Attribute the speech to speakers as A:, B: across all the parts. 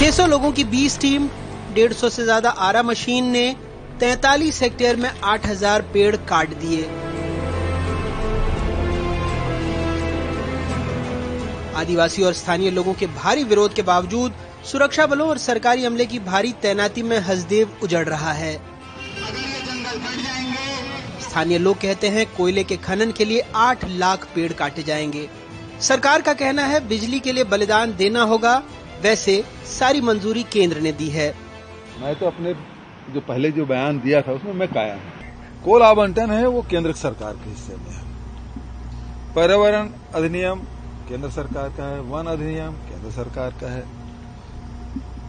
A: 600 लोगों की 20 टीम 150 से ज़्यादा आरा मशीन ने 43 हेक्टेयर में 8000 पेड़ काट दिए। आदिवासी और स्थानीय लोगों के भारी विरोध के बावजूद सुरक्षा बलों और सरकारी अमले की भारी तैनाती में हसदेव उजड़ रहा है। स्थानीय लोग कहते हैं कोयले के खनन के लिए आठ लाख पेड़ काटे जाएँगे। सरकार का कहना है बिजली के लिए बलिदान देना होगा वैसे सारी मंजूरी केंद्र ने दी है।
B: मैं तो अपने जो पहले जो बयान दिया था, उसमें मैं कायम हूँ। कोल आवंटन है, वो केंद्र सरकार के हिस्से में है। पर्यावरण अधिनियम केंद्र सरकार का है, वन अधिनियम केंद्र सरकार का है।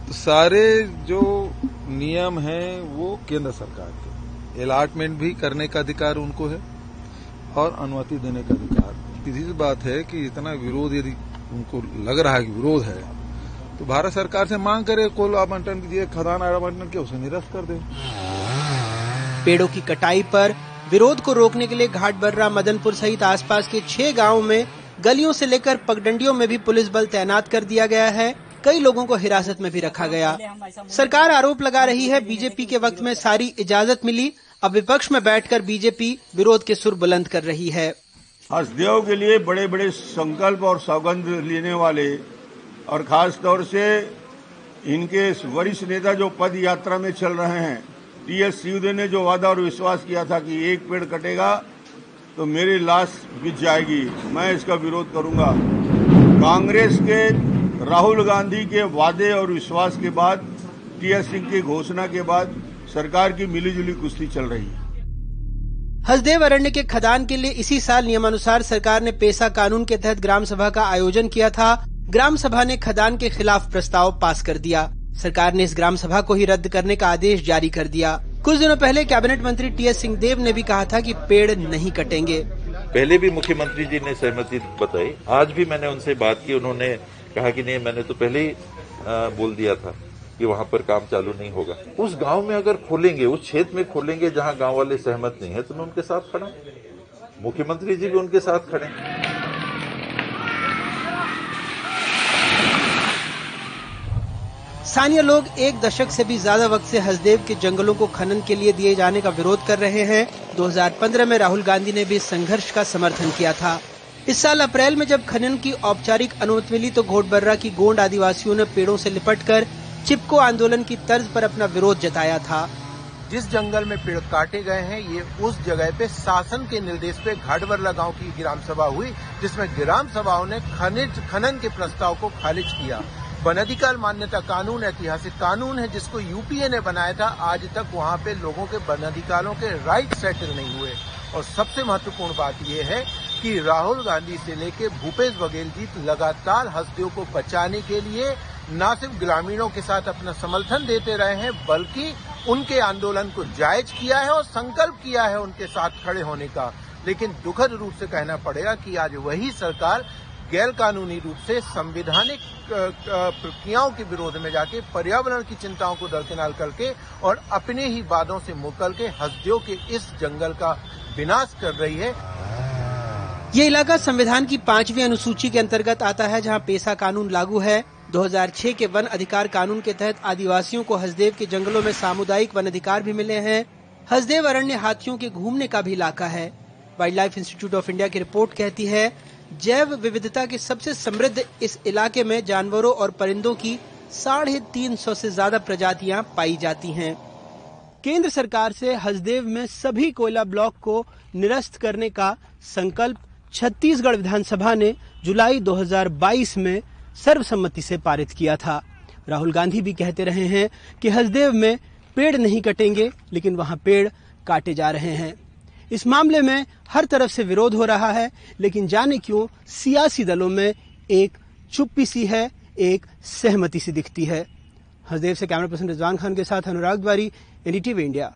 B: तो सारे जो नियम हैं, वो केंद्र सरकार के। अलाटमेंट भी करने का अधिकार उनको है, और अनुमति देने का अधिकार। सीधी बात है कि इतना विरोध यदि उनको लग रहा है कि विरोध है तो भारत सरकार से मांग करे कोल आवंटन कीजिए खदान आवंटन के उसे निरस्त कर दे।
A: पेड़ों की कटाई पर विरोध को रोकने के लिए घाट बर्रा मदनपुर सहित आसपास के छह गाँवों में गलियों से लेकर पगडंडियों में भी पुलिस बल तैनात कर दिया गया है। कई लोगों को हिरासत में भी रखा गया। सरकार आरोप लगा रही है बीजेपी के वक्त में सारी इजाज़त मिली। अब विपक्ष में बैठकर बीजेपी विरोध के सुर बुलंद कर रही है।
C: हसदेव के लिए बड़े बड़े संकल्प और सौगंध लेने वाले और खास तौर से इनके वरिष्ठ नेता जो पद यात्रा में चल रहे हैं टी एस सिंहदेव ने जो वादा और विश्वास किया था कि एक पेड़ कटेगा तो मेरी लाश बिछ जाएगी। मैं इसका विरोध करूँगा। कांग्रेस के राहुल गांधी के वादे और विश्वास के बाद टी एस सिंह की घोषणा के बाद सरकार की मिलीजुली कुश्ती चल रही है।
A: हसदेव अरण्य के खदान के लिए इसी साल नियमानुसार सरकार ने पेशा कानून के तहत ग्राम सभा का आयोजन किया था। ग्राम सभा ने खदान के खिलाफ प्रस्ताव पास कर दिया। सरकार ने इस ग्राम सभा को ही रद्द करने का आदेश जारी कर दिया। कुछ दिनों पहले कैबिनेट मंत्री टी एस सिंहदेव ने भी कहा था कि पेड़ नहीं कटेंगे।
D: पहले भी मुख्यमंत्री जी ने सहमति बताई। आज भी मैंने उनसे बात की, उन्होंने कहा कि नहीं, मैंने तो पहले ही बोल दिया था कि वहाँ पर काम चालू नहीं होगा। उस गाँव में अगर खोलेंगे, उस क्षेत्र में खोलेंगे जहाँ गाँव वाले सहमत नहीं है तो मैं उनके साथ खड़ा मुख्यमंत्री जी भी उनके साथ खड़े
A: स्थानीय लोग एक दशक से भी ज़्यादा वक्त से हसदेव के जंगलों को खनन के लिए दिए जाने का विरोध कर रहे हैं। 2015 में राहुल गांधी ने भी संघर्ष का समर्थन किया था। इस साल अप्रैल में जब खनन की औपचारिक अनुमति मिली तो घोटबर्रा की गोंड आदिवासियों ने पेड़ों से लिपटकर चिपको आंदोलन की तर्ज पर अपना विरोध जताया था।
E: जिस जंगल में पेड़ काटे गए हैं, ये उस जगह पे शासन के निर्देश पे घाटबरला गाँव की ग्राम सभा हुई, जिसमें ग्राम सभाओं ने खनिज, खनन के प्रस्ताव को खारिज किया। वन अधिकार मान्यता कानून ऐतिहासिक कानून है जिसको यूपीए ने बनाया था। आज तक वहाँ पे लोगों के वन अधिकारों के राइट सेटल नहीं हुए। और सबसे महत्वपूर्ण बात यह है कि राहुल गांधी से लेकर भूपेश बघेल जी लगातार हस्तियों को बचाने के लिए न सिर्फ़ ग्रामीणों के साथ अपना समर्थन देते रहे हैं, बल्कि उनके आंदोलन को जायज़ किया है और संकल्प किया है उनके साथ खड़े होने का। लेकिन दुखद रूप से कहना पड़ेगा कि आज वही सरकार गैर कानूनी रूप से संवैधानिक प्रक्रियाओं के विरोध में जाके पर्यावरण की चिंताओं को दरकिनार करके और अपने ही वादों से मुकल के हस्दियों के इस जंगल का विनाश कर रही है।
A: ये इलाका संविधान की पांचवी अनुसूची के अंतर्गत आता है, जहाँ पेशा कानून लागू है। 2006 के वन अधिकार कानून के तहत आदिवासियों को हसदेव के जंगलों में सामुदायिक वन अधिकार भी मिले हैं। हसदेव अरण्य हाथियों के घूमने का भी इलाका है। Wild life institute of India की रिपोर्ट कहती है जैव विविधता के सबसे समृद्ध इस इलाके में जानवरों और परिंदों की साढ़े तीन सौ से ज़्यादा प्रजातियाँ पाई जाती हैं। केंद्र सरकार से हसदेव में सभी कोयला ब्लॉक को निरस्त करने का संकल्प छत्तीसगढ़ विधानसभा ने जुलाई 2022 में सर्वसम्मति से पारित किया था। राहुल गांधी भी कहते रहे हैं कि हसदेव में पेड़ नहीं कटेंगे, लेकिन वहाँ पेड़ काटे जा रहे हैं। इस मामले में हर तरफ़ से विरोध हो रहा है, लेकिन जाने क्यों सियासी दलों में एक चुप्पी सी है, एक सहमति सी दिखती है। हजदेव से कैमरा पर्सन रिजवान खान के साथ अनुराग द्वारी एनडीटीवी इंडिया।